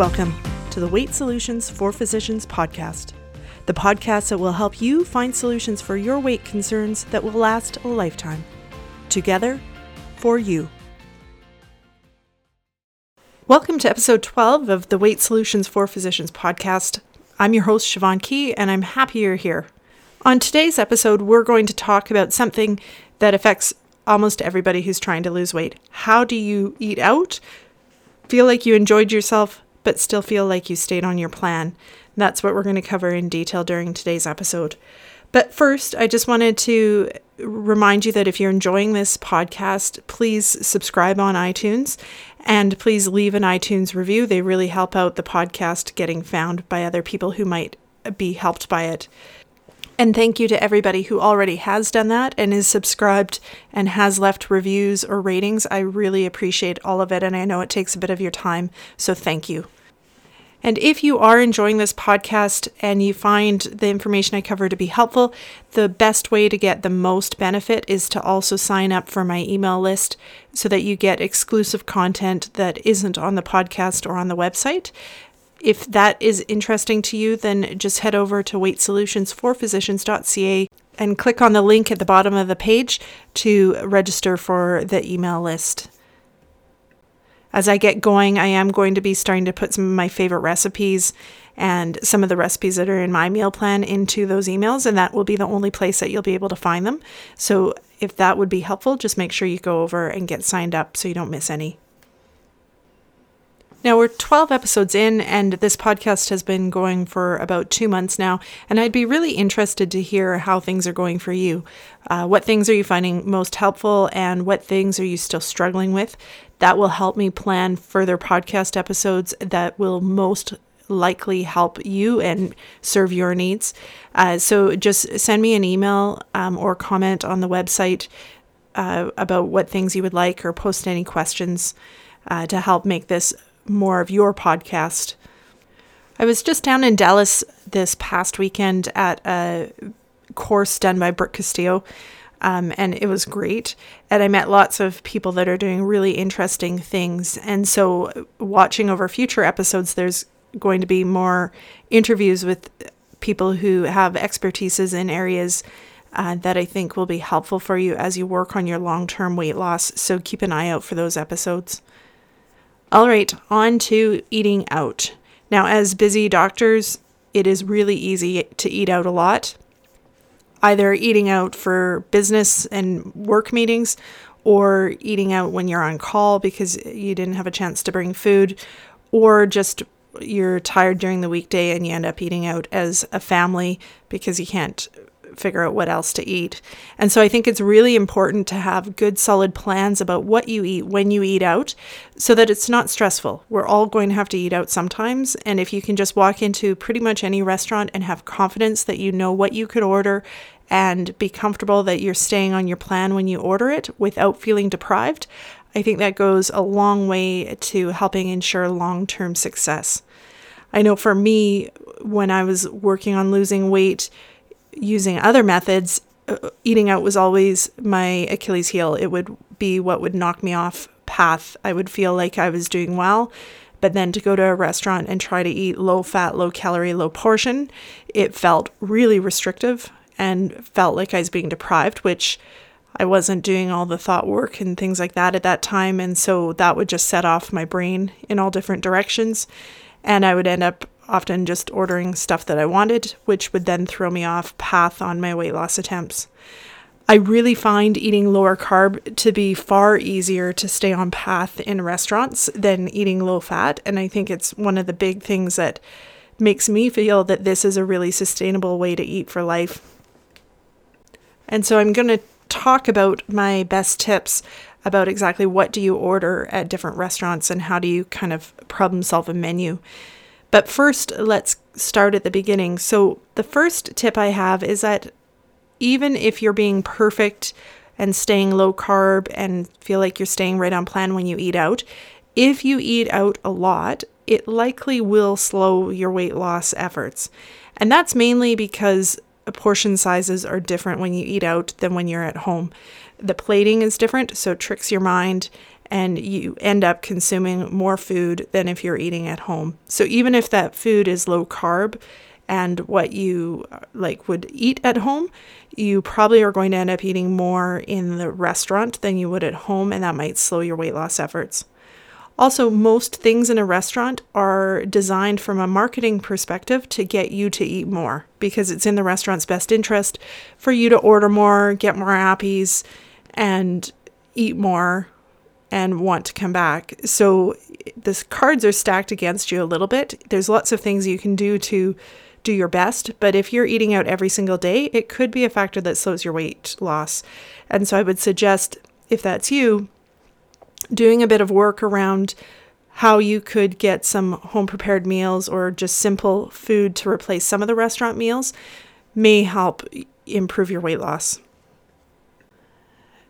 Welcome to the Weight Solutions for Physicians podcast, the podcast that will help you find solutions for your weight concerns that will last a lifetime. Together, for you. Welcome to episode 12 of the Weight Solutions for Physicians podcast. I'm your host, Siobhan Key, and I'm happy you're here. On today's episode, we're going to talk about something that affects almost everybody who's trying to lose weight. How do you eat out, feel like you enjoyed yourself, but still feel like you stayed on your plan? That's what we're going to cover in detail during today's episode. But first, I just wanted to remind you that if you're enjoying this podcast, please subscribe on iTunes and please leave an iTunes review. They really help out the podcast getting found by other people who might be helped by it. And thank you to everybody who already has done that and is subscribed and has left reviews or ratings. I really appreciate all of it, and I know it takes a bit of your time, so thank you. And if you are enjoying this podcast and you find the information I cover to be helpful, the best way to get the most benefit is to also sign up for my email list so that you get exclusive content that isn't on the podcast or on the website. If that is interesting to you, then just head over to weightsolutionsforphysicians.ca and click on the link at the bottom of the page to register for the email list. As I get going, I am going to be starting to put some of my favorite recipes and some of the recipes that are in my meal plan into those emails, and that will be the only place that you'll be able to find them. So, if that would be helpful, just make sure you go over and get signed up so you don't miss any. Now, we're 12 episodes in, and this podcast has been going for about two months now. And I'd be really interested to hear how things are going for you. Uh, what things are you finding most helpful, and what things are you still struggling with? That will help me plan further podcast episodes that will most likely help you and serve your needs. Uh, so just send me an email um, or comment on the website uh, about what things you would like, or post any questions uh, to help make this more of your podcast. I was just down in Dallas this past weekend at a course done by Brooke Castillo, um, and it was great. And I met lots of people that are doing really interesting things. And so, watching over future episodes, there's going to be more interviews with people who have expertises in areas uh, that I think will be helpful for you as you work on your long term weight loss. So, keep an eye out for those episodes. All right, on to eating out. Now, as busy doctors, it is really easy to eat out a lot, either eating out for business and work meetings or eating out when you're on call because you didn't have a chance to bring food, or just you're tired during the weekday and you end up eating out as a family because you can't figure out what else to eat. And so I think it's really important to have good, solid plans about what you eat when you eat out so that it's not stressful. We're all going to have to eat out sometimes. And if you can just walk into pretty much any restaurant and have confidence that you know what you could order and be comfortable that you're staying on your plan when you order it without feeling deprived, I think that goes a long way to helping ensure long term success. I know for me, when I was working on losing weight, using other methods, uh, eating out was always my Achilles heel. It would be what would knock me off path. I would feel like I was doing well, but then to go to a restaurant and try to eat low fat, low calorie, low portion, it felt really restrictive and felt like I was being deprived, which I wasn't doing all the thought work and things like that at that time. And so that would just set off my brain in all different directions. And I would end up often just ordering stuff that I wanted, which would then throw me off path on my weight loss attempts. I really find eating lower carb to be far easier to stay on path in restaurants than eating low fat. And I think it's one of the big things that makes me feel that this is a really sustainable way to eat for life. And so I'm going to talk about my best tips about exactly what do you order at different restaurants and how do you kind of problem solve a menu. But first, let's start at the beginning. So, the first tip I have is that even if you're being perfect and staying low carb and feel like you're staying right on plan when you eat out, if you eat out a lot, it likely will slow your weight loss efforts. And that's mainly because portion sizes are different when you eat out than when you're at home. The plating is different, so it tricks your mind and you end up consuming more food than if you're eating at home. So even if that food is low carb and what you uh, like would eat at home, you probably are going to end up eating more in the restaurant than you would at home and that might slow your weight loss efforts. Also, most things in a restaurant are designed from a marketing perspective to get you to eat more because it's in the restaurant's best interest for you to order more, get more appies, and eat more and want to come back. So the cards are stacked against you a little bit. There's lots of things you can do to do your best, but if you're eating out every single day, it could be a factor that slows your weight loss. And so I would suggest if that's you, doing a bit of work around how you could get some home prepared meals or just simple food to replace some of the restaurant meals may help improve your weight loss.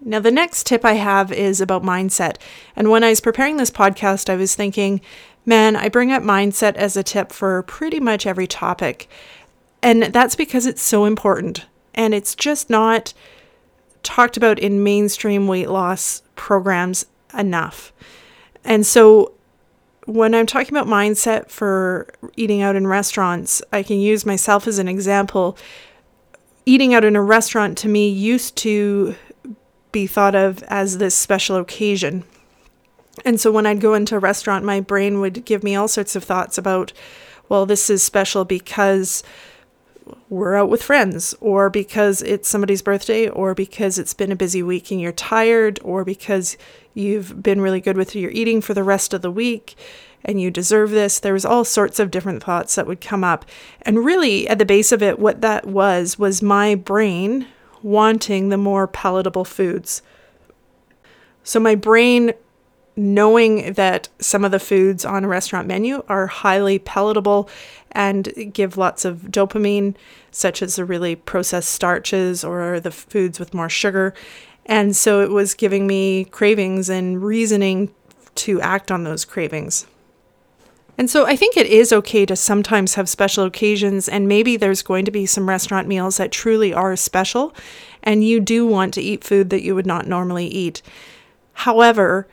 Now, the next tip I have is about mindset. And when I was preparing this podcast, I was thinking, man, I bring up mindset as a tip for pretty much every topic. And that's because it's so important. And it's just not talked about in mainstream weight loss programs enough. And so when I'm talking about mindset for eating out in restaurants, I can use myself as an example. Eating out in a restaurant to me used to be thought of as this special occasion. And so when I'd go into a restaurant, my brain would give me all sorts of thoughts about, well, this is special because we're out with friends, or because it's somebody's birthday, or because it's been a busy week and you're tired, or because you've been really good with your eating for the rest of the week and you deserve this. There was all sorts of different thoughts that would come up. And really, at the base of it, what that was was my brain wanting the more palatable foods. So my brain knowing that some of the foods on a restaurant menu are highly palatable and give lots of dopamine, such as the really processed starches or the foods with more sugar. And so it was giving me cravings and reasoning to act on those cravings. And so I think it is okay to sometimes have special occasions, and maybe there's going to be some restaurant meals that truly are special, and you do want to eat food that you would not normally eat. However,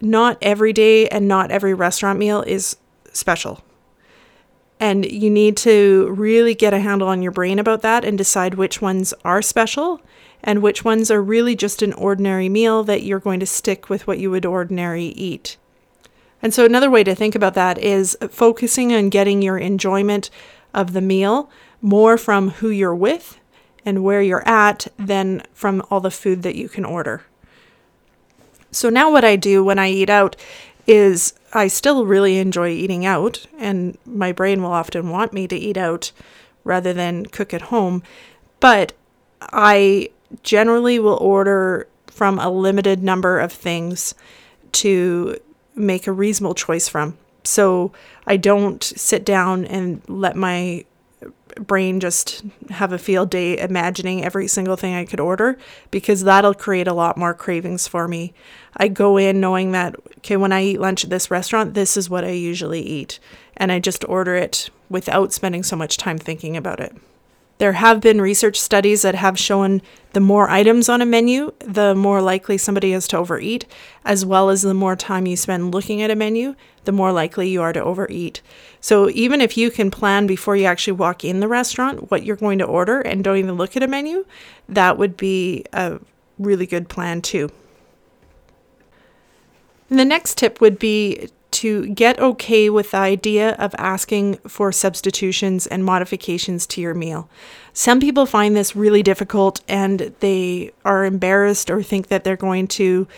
not every day and not every restaurant meal is special. And you need to really get a handle on your brain about that and decide which ones are special and which ones are really just an ordinary meal that you're going to stick with what you would ordinarily eat. And so, another way to think about that is focusing on getting your enjoyment of the meal more from who you're with and where you're at than from all the food that you can order. So now what I do when I eat out is I still really enjoy eating out, and my brain will often want me to eat out rather than cook at home. But I generally will order from a limited number of things to make a reasonable choice from. So I don't sit down and let my brain just have a field day imagining every single thing I could order because that'll create a lot more cravings for me. I go in knowing that, okay, when I eat lunch at this restaurant, this is what I usually eat. And I just order it without spending so much time thinking about it. There have been research studies that have shown the more items on a menu, the more likely somebody is to overeat, as well as the more time you spend looking at a menu, the more likely you are to overeat. So even if you can plan before you actually walk in the restaurant what you're going to order and don't even look at a menu, that would be a really good plan too. And the next tip would be to get okay with the idea of asking for substitutions and modifications to your meal. Some people find this really difficult and they are embarrassed or think that they're going to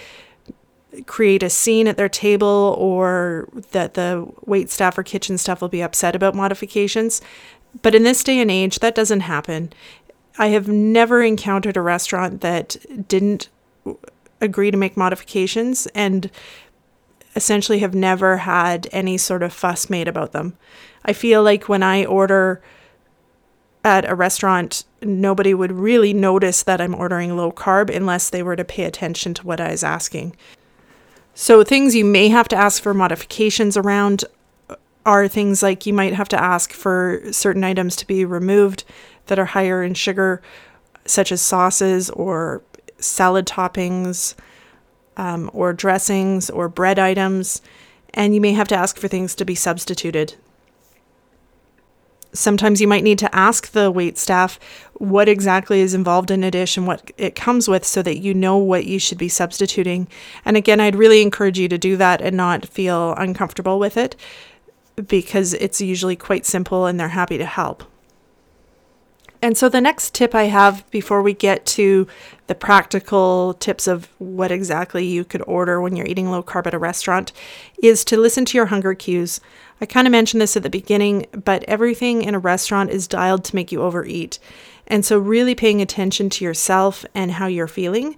create a scene at their table or that the wait staff or kitchen staff will be upset about modifications. But in this day and age, that doesn't happen. I have never encountered a restaurant that didn't agree to make modifications and essentially have never had any sort of fuss made about them. I feel like when I order at a restaurant, nobody would really notice that I'm ordering low carb unless they were to pay attention to what I was asking. So, things you may have to ask for modifications around are things like you might have to ask for certain items to be removed that are higher in sugar, such as sauces or salad toppings, um, or dressings or bread items, and you may have to ask for things to be substituted. Sometimes you might need to ask the wait staff what exactly is involved in a dish and what it comes with so that you know what you should be substituting. And again, I'd really encourage you to do that and not feel uncomfortable with it because it's usually quite simple and they're happy to help. And so, the next tip I have before we get to the practical tips of what exactly you could order when you're eating low carb at a restaurant is to listen to your hunger cues. I kind of mentioned this at the beginning, but everything in a restaurant is dialed to make you overeat. And so, really paying attention to yourself and how you're feeling,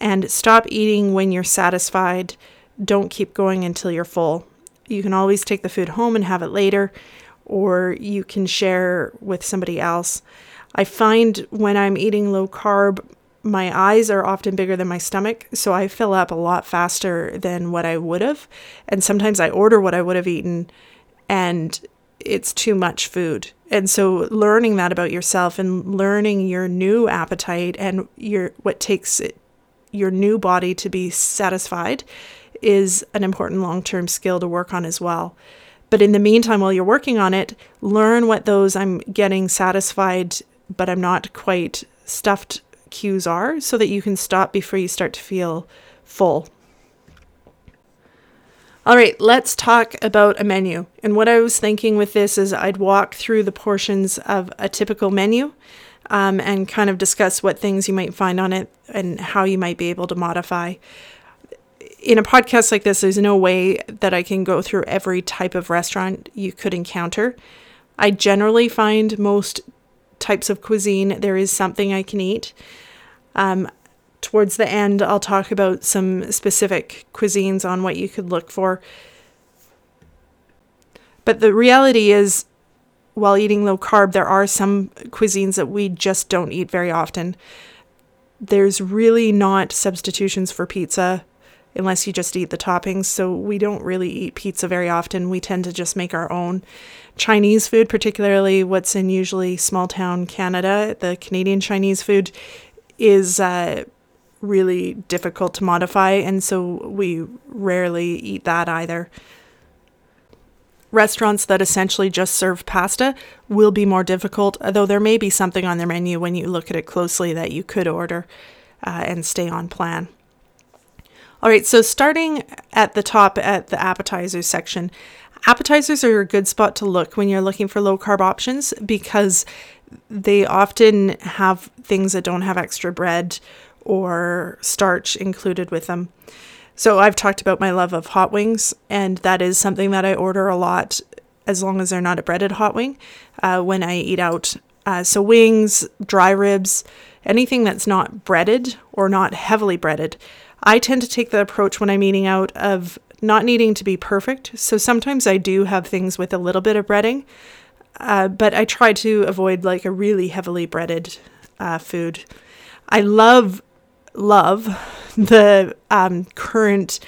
and stop eating when you're satisfied. Don't keep going until you're full. You can always take the food home and have it later, or you can share with somebody else. I find when I'm eating low carb, my eyes are often bigger than my stomach, so I fill up a lot faster than what I would have. And sometimes I order what I would have eaten and it's too much food. And so learning that about yourself and learning your new appetite and your what takes it, your new body to be satisfied is an important long-term skill to work on as well. But in the meantime while you're working on it, learn what those I'm getting satisfied but I'm not quite stuffed cues are so that you can stop before you start to feel full. All right, let's talk about a menu. And what I was thinking with this is I'd walk through the portions of a typical menu um, and kind of discuss what things you might find on it and how you might be able to modify. In a podcast like this, there's no way that I can go through every type of restaurant you could encounter. I generally find most types of cuisine, there is something I can eat. Um, towards the end, I'll talk about some specific cuisines on what you could look for. But the reality is, while eating low carb, there are some cuisines that we just don't eat very often. There's really not substitutions for pizza unless you just eat the toppings. So we don't really eat pizza very often. We tend to just make our own. Chinese food, particularly what's in usually small town Canada, the Canadian Chinese food, is uh, really difficult to modify, and so we rarely eat that either. Restaurants that essentially just serve pasta will be more difficult, although there may be something on their menu when you look at it closely that you could order uh, and stay on plan. All right, so starting at the top at the appetizers section, appetizers are a good spot to look when you're looking for low carb options because they often have things that don't have extra bread or starch included with them. So I've talked about my love of hot wings, and that is something that I order a lot as long as they're not a breaded hot wing uh, when I eat out. Uh, so wings, dry ribs, anything that's not breaded or not heavily breaded. I tend to take the approach when I'm eating out of not needing to be perfect. So sometimes I do have things with a little bit of breading, uh, but I try to avoid like a really heavily breaded uh, food. I love, love the um, current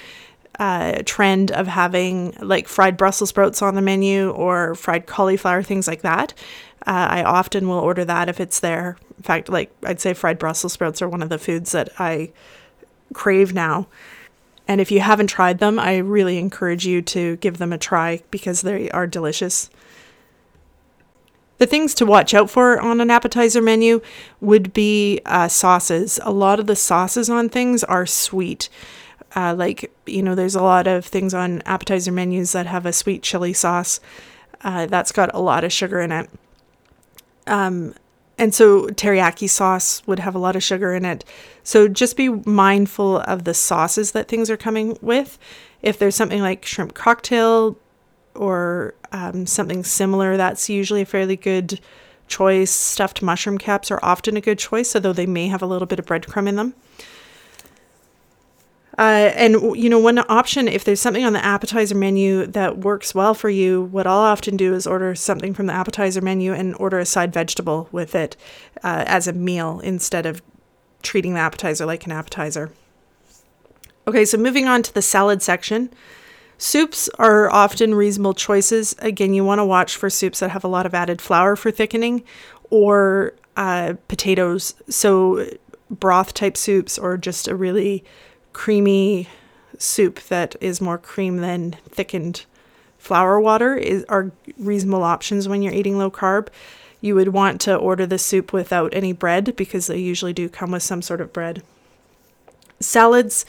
uh, trend of having like fried Brussels sprouts on the menu or fried cauliflower, things like that. Uh, I often will order that if it's there. In fact, like I'd say fried Brussels sprouts are one of the foods that I crave now. And if you haven't tried them, I really encourage you to give them a try because they are delicious. The things to watch out for on an appetizer menu would be uh, sauces. A lot of the sauces on things are sweet. Uh, like, you know, there's a lot of things on appetizer menus that have a sweet chili sauce. Uh, that's got a lot of sugar in it. Um, and so teriyaki sauce would have a lot of sugar in it. So just be mindful of the sauces that things are coming with. If there's something like shrimp cocktail or um, something similar, that's usually a fairly good choice. Stuffed mushroom caps are often a good choice, although they may have a little bit of breadcrumb in them. Uh, and you know, one option if there's something on the appetizer menu that works well for you, what I'll often do is order something from the appetizer menu and order a side vegetable with it uh, as a meal instead of treating the appetizer like an appetizer. Okay, so moving on to the salad section. Soups are often reasonable choices. Again, you want to watch for soups that have a lot of added flour for thickening or uh, potatoes. So, broth type soups or just a really creamy soup that is more cream than thickened flour water is, are reasonable options when you're eating low carb. You would want to order the soup without any bread because they usually do come with some sort of bread. Salads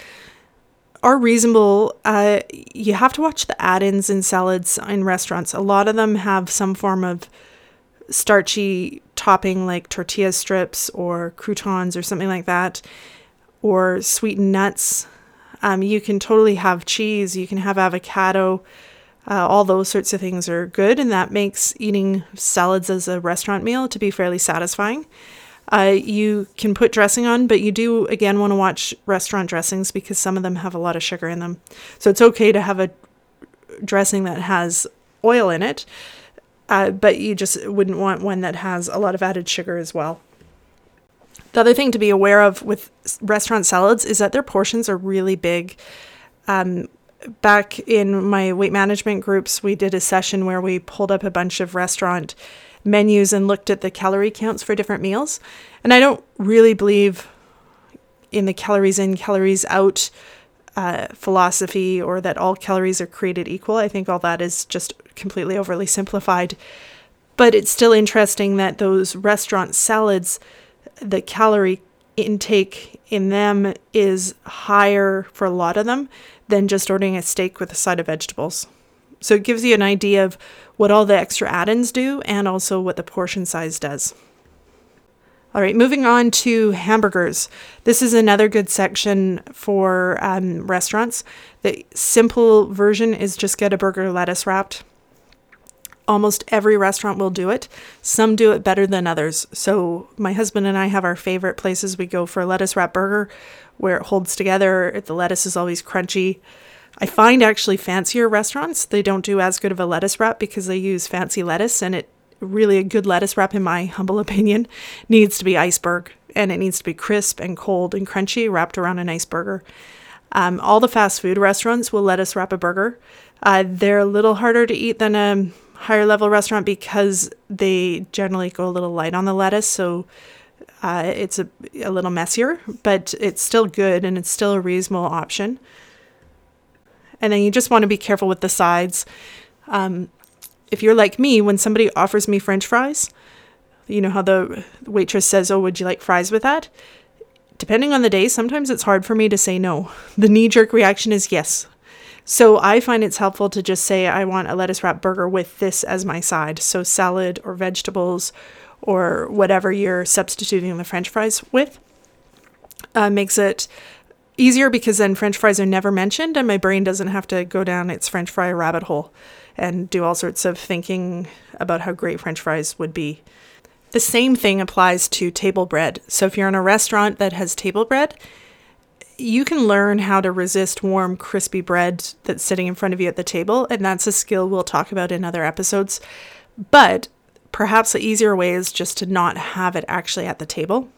are reasonable. Uh, you have to watch the add ins in salads in restaurants. A lot of them have some form of starchy topping like tortilla strips or croutons or something like that, or sweetened nuts. Um, you can totally have cheese, you can have avocado. Uh, all those sorts of things are good, and that makes eating salads as a restaurant meal to be fairly satisfying. Uh, you can put dressing on, but you do again want to watch restaurant dressings because some of them have a lot of sugar in them. So it's okay to have a dressing that has oil in it, uh, but you just wouldn't want one that has a lot of added sugar as well. The other thing to be aware of with restaurant salads is that their portions are really big. Um, back in my weight management groups, we did a session where we pulled up a bunch of restaurant menus and looked at the calorie counts for different meals. And I don't really believe in the calories in, calories out uh, philosophy or that all calories are created equal. I think all that is just completely overly simplified. But it's still interesting that those restaurant salads, the calorie intake in them is higher for a lot of them than just ordering a steak with a side of vegetables. So it gives you an idea of what all the extra add ins do and also what the portion size does. All right, moving on to hamburgers. This is another good section for um, restaurants. The simple version is just get a burger lettuce wrapped. Almost every restaurant will do it. Some do it better than others. So, my husband and I have our favorite places. We go for a lettuce wrap burger where it holds together. The lettuce is always crunchy. I find actually fancier restaurants, they don't do as good of a lettuce wrap because they use fancy lettuce and it really a good lettuce wrap in my humble opinion needs to be iceberg and it needs to be crisp and cold and crunchy wrapped around an ice burger. Um, all the fast food restaurants will let us wrap a burger. Uh, they're a little harder to eat than a higher level restaurant because they generally go a little light on the lettuce, so uh, it's a, a little messier, but it's still good and it's still a reasonable option. And then you just want to be careful with the sides. Um, if you're like me, when somebody offers me french fries, you know how the waitress says, Oh, would you like fries with that? Depending on the day, sometimes it's hard for me to say no. The knee jerk reaction is yes. So I find it's helpful to just say, I want a lettuce wrap burger with this as my side. So salad or vegetables or whatever you're substituting the french fries with uh, makes it easier because then french fries are never mentioned and my brain doesn't have to go down its french fry rabbit hole and do all sorts of thinking about how great french fries would be. The same thing applies to table bread. So if you're in a restaurant that has table bread, you can learn how to resist warm, crispy bread that's sitting in front of you at the table, and that's a skill we'll talk about in other episodes. But perhaps the easier way is just to not have it actually at the table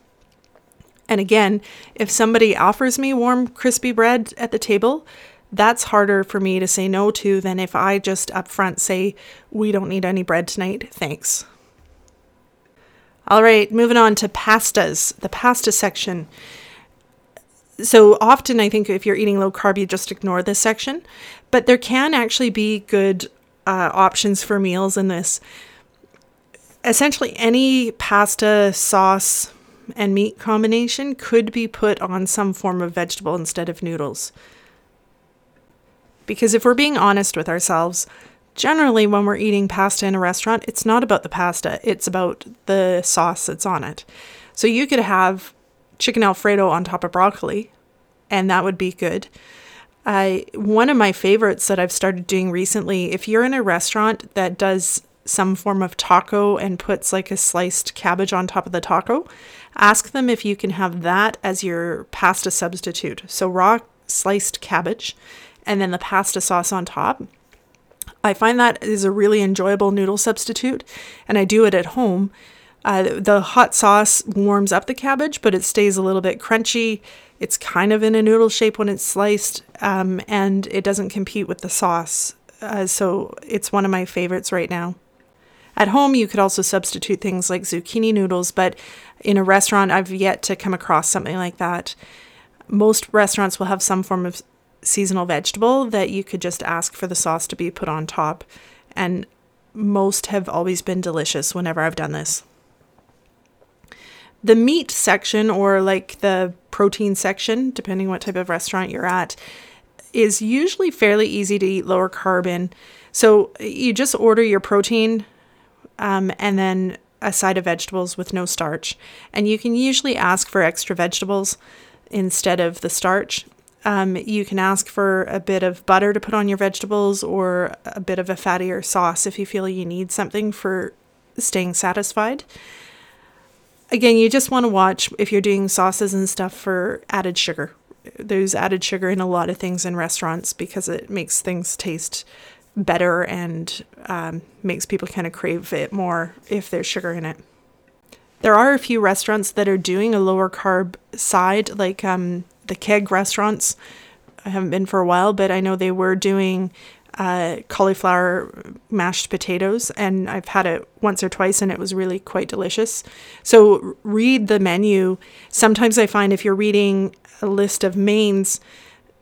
and again, if somebody offers me warm, crispy bread at the table, that's harder for me to say no to than if I just upfront say, We don't need any bread tonight, thanks. All right, moving on to pastas, the pasta section. So often, I think if you're eating low carb, you just ignore this section, but there can actually be good uh, options for meals in this. Essentially, any pasta, sauce, and meat combination could be put on some form of vegetable instead of noodles. Because if we're being honest with ourselves, generally when we're eating pasta in a restaurant, it's not about the pasta, it's about the sauce that's on it. So you could have chicken alfredo on top of broccoli, and that would be good. I one of my favorites that I've started doing recently, if you're in a restaurant that does some form of taco and puts like a sliced cabbage on top of the taco, ask them if you can have that as your pasta substitute. So, raw sliced cabbage and then the pasta sauce on top. I find that is a really enjoyable noodle substitute, and I do it at home. Uh, the hot sauce warms up the cabbage, but it stays a little bit crunchy. It's kind of in a noodle shape when it's sliced, um, and it doesn't compete with the sauce. Uh, so it's one of my favorites right now. At home, you could also substitute things like zucchini noodles, but in a restaurant, I've yet to come across something like that. Most restaurants will have some form of seasonal vegetable that you could just ask for the sauce to be put on top. And most have always been delicious whenever I've done this. The meat section, or like the protein section, depending what type of restaurant you're at, is usually fairly easy to eat lower carb in. So you just order your protein um, and then a side of vegetables with no starch. And you can usually ask for extra vegetables instead of the starch. Um, you can ask for a bit of butter to put on your vegetables or a bit of a fattier sauce if you feel you need something for staying satisfied. Again, you just want to watch if you're doing sauces and stuff for added sugar. There's added sugar in a lot of things in restaurants because it makes things taste better and um, makes people kind of crave it more if there's sugar in it. There are a few restaurants that are doing a lower carb side, like um, the Keg restaurants. I haven't been for a while, but I know they were doing uh, cauliflower mashed potatoes, and I've had it once or twice, and it was really quite delicious. So read the menu. Sometimes I find if you're reading a list of mains,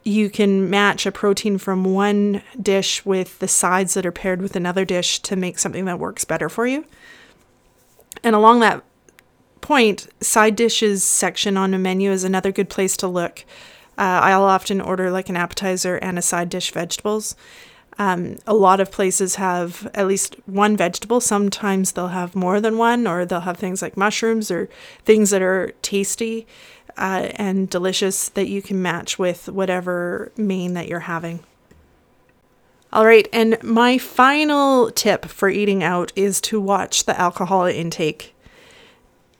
you can match a protein from one dish with the sides that are paired with another dish to make something that works better for you. And along that point, side dishes section on a menu is another good place to look. Uh, I'll often order like an appetizer and a side dish vegetables. Um, a lot of places have at least one vegetable. Sometimes they'll have more than one, or they'll have things like mushrooms or things that are tasty uh, and delicious that you can match with whatever main that you're having. All right, and my final tip for eating out is to watch the alcohol intake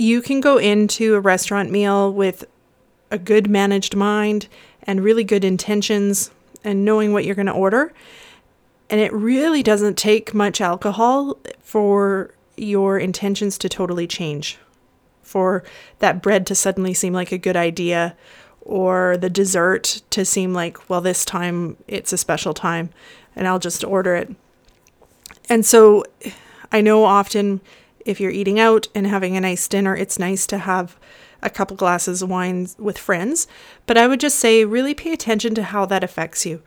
you can go into a restaurant meal with a good managed mind and really good intentions and knowing what you're going to order. And it really doesn't take much alcohol for your intentions to totally change, for that bread to suddenly seem like a good idea, or the dessert to seem like, well, this time it's a special time and I'll just order it. And so I know often if you're eating out and having a nice dinner, it's nice to have a couple glasses of wine with friends. But I would just say, really pay attention to how that affects you.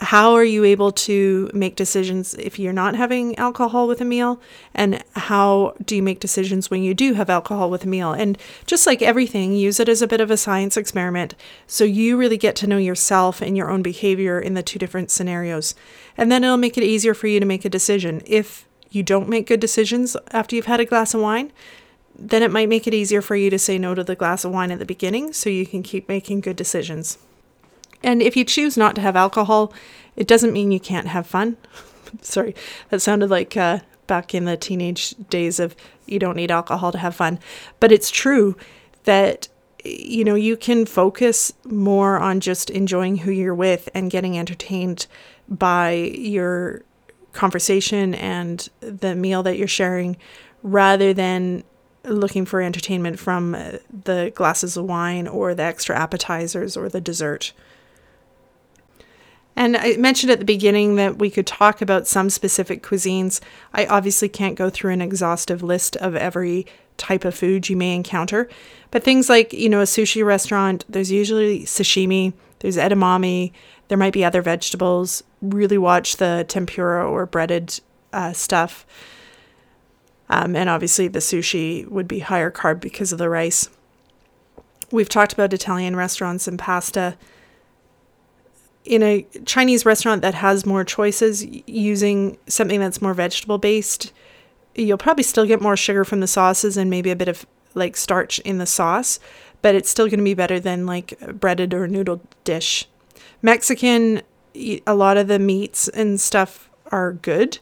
How are you able to make decisions if you're not having alcohol with a meal? And how do you make decisions when you do have alcohol with a meal? And just like everything, use it as a bit of a science experiment so you really get to know yourself and your own behavior in the two different scenarios. And then it'll make it easier for you to make a decision. If you don't make good decisions after you've had a glass of wine, then it might make it easier for you to say no to the glass of wine at the beginning so you can keep making good decisions. And if you choose not to have alcohol, it doesn't mean you can't have fun. Sorry, that sounded like uh, back in the teenage days of you don't need alcohol to have fun. But it's true that you know you can focus more on just enjoying who you're with and getting entertained by your conversation and the meal that you're sharing rather than looking for entertainment from uh, the glasses of wine or the extra appetizers or the dessert. And I mentioned at the beginning that we could talk about some specific cuisines. I obviously can't go through an exhaustive list of every type of food you may encounter, but things like, you know, a sushi restaurant, there's usually sashimi, there's edamame, there might be other vegetables. Really watch the tempura or breaded uh, stuff. Um, and obviously, the sushi would be higher carb because of the rice. We've talked about Italian restaurants and pasta. In a Chinese restaurant that has more choices, using something that's more vegetable based, you'll probably still get more sugar from the sauces and maybe a bit of like starch in the sauce, but it's still going to be better than like breaded or noodle dish. Mexican, a lot of the meats and stuff are good.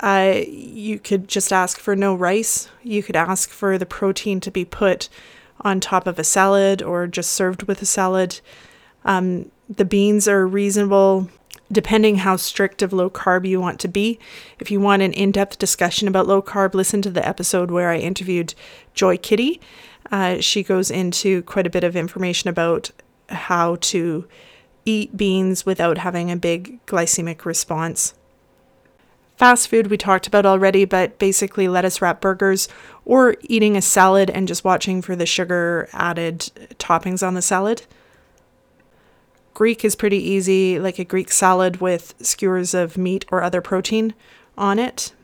Uh, you could just ask for no rice. You could ask for the protein to be put on top of a salad or just served with a salad. Um, the beans are reasonable depending how strict of low carb you want to be. If you want an in depth discussion about low carb, listen to the episode where I interviewed Joy Kiddie. Uh, she goes into quite a bit of information about how to eat beans without having a big glycemic response. Fast food we talked about already, but basically lettuce wrap burgers or eating a salad and just watching for the sugar added toppings on the salad. Greek is pretty easy, like a Greek salad with skewers of meat or other protein on it.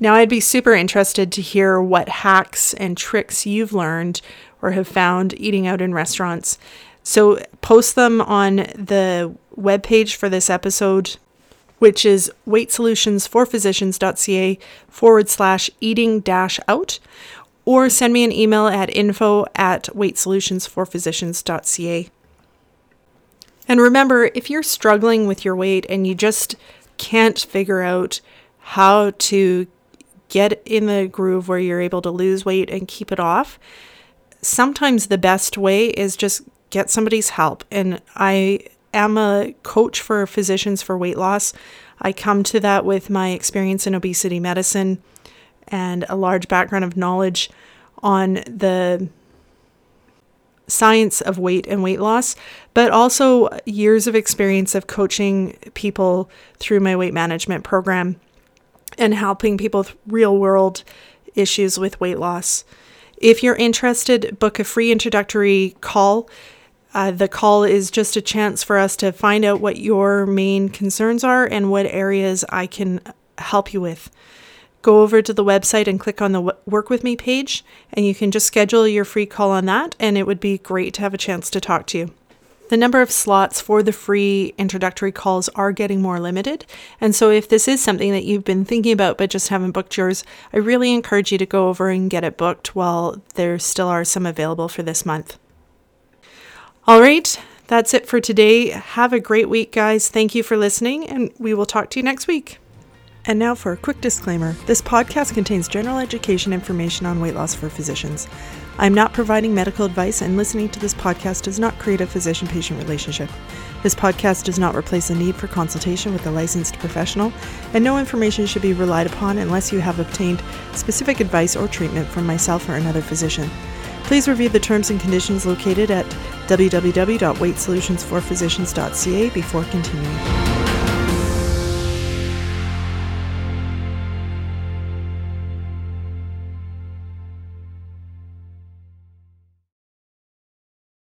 Now, I'd be super interested to hear what hacks and tricks you've learned or have found eating out in restaurants. So, post them on the webpage for this episode, which is weightsolutionsforphysicians.ca forward slash eating dash out, or send me an email at info at weightsolutionsforphysicians.ca. And remember, if you're struggling with your weight and you just can't figure out how to get in the groove where you're able to lose weight and keep it off, sometimes the best way is just get somebody's help. And I am a coach for physicians for weight loss. I come to that with my experience in obesity medicine and a large background of knowledge on the science of weight and weight loss, but also years of experience of coaching people through my weight management program and helping people with real world issues with weight loss. If you're interested, book a free introductory call. Uh, the call is just a chance for us to find out what your main concerns are and what areas I can help you with go over to the website and click on the Work With Me page, and you can just schedule your free call on that, and it would be great to have a chance to talk to you. The number of slots for the free introductory calls are getting more limited. And so, if this is something that you've been thinking about but just haven't booked yours, I really encourage you to go over and get it booked while there still are some available for this month. All right, that's it for today. Have a great week, guys. Thank you for listening, and we will talk to you next week. And now for a quick disclaimer this podcast contains general education information on weight loss for physicians. I'm not providing medical advice, and listening to this podcast does not create a physician patient relationship. This podcast does not replace a need for consultation with a licensed professional, and no information should be relied upon unless you have obtained specific advice or treatment from myself or another physician. Please review the terms and conditions located at www.weightsolutionsforphysicians.ca before continuing.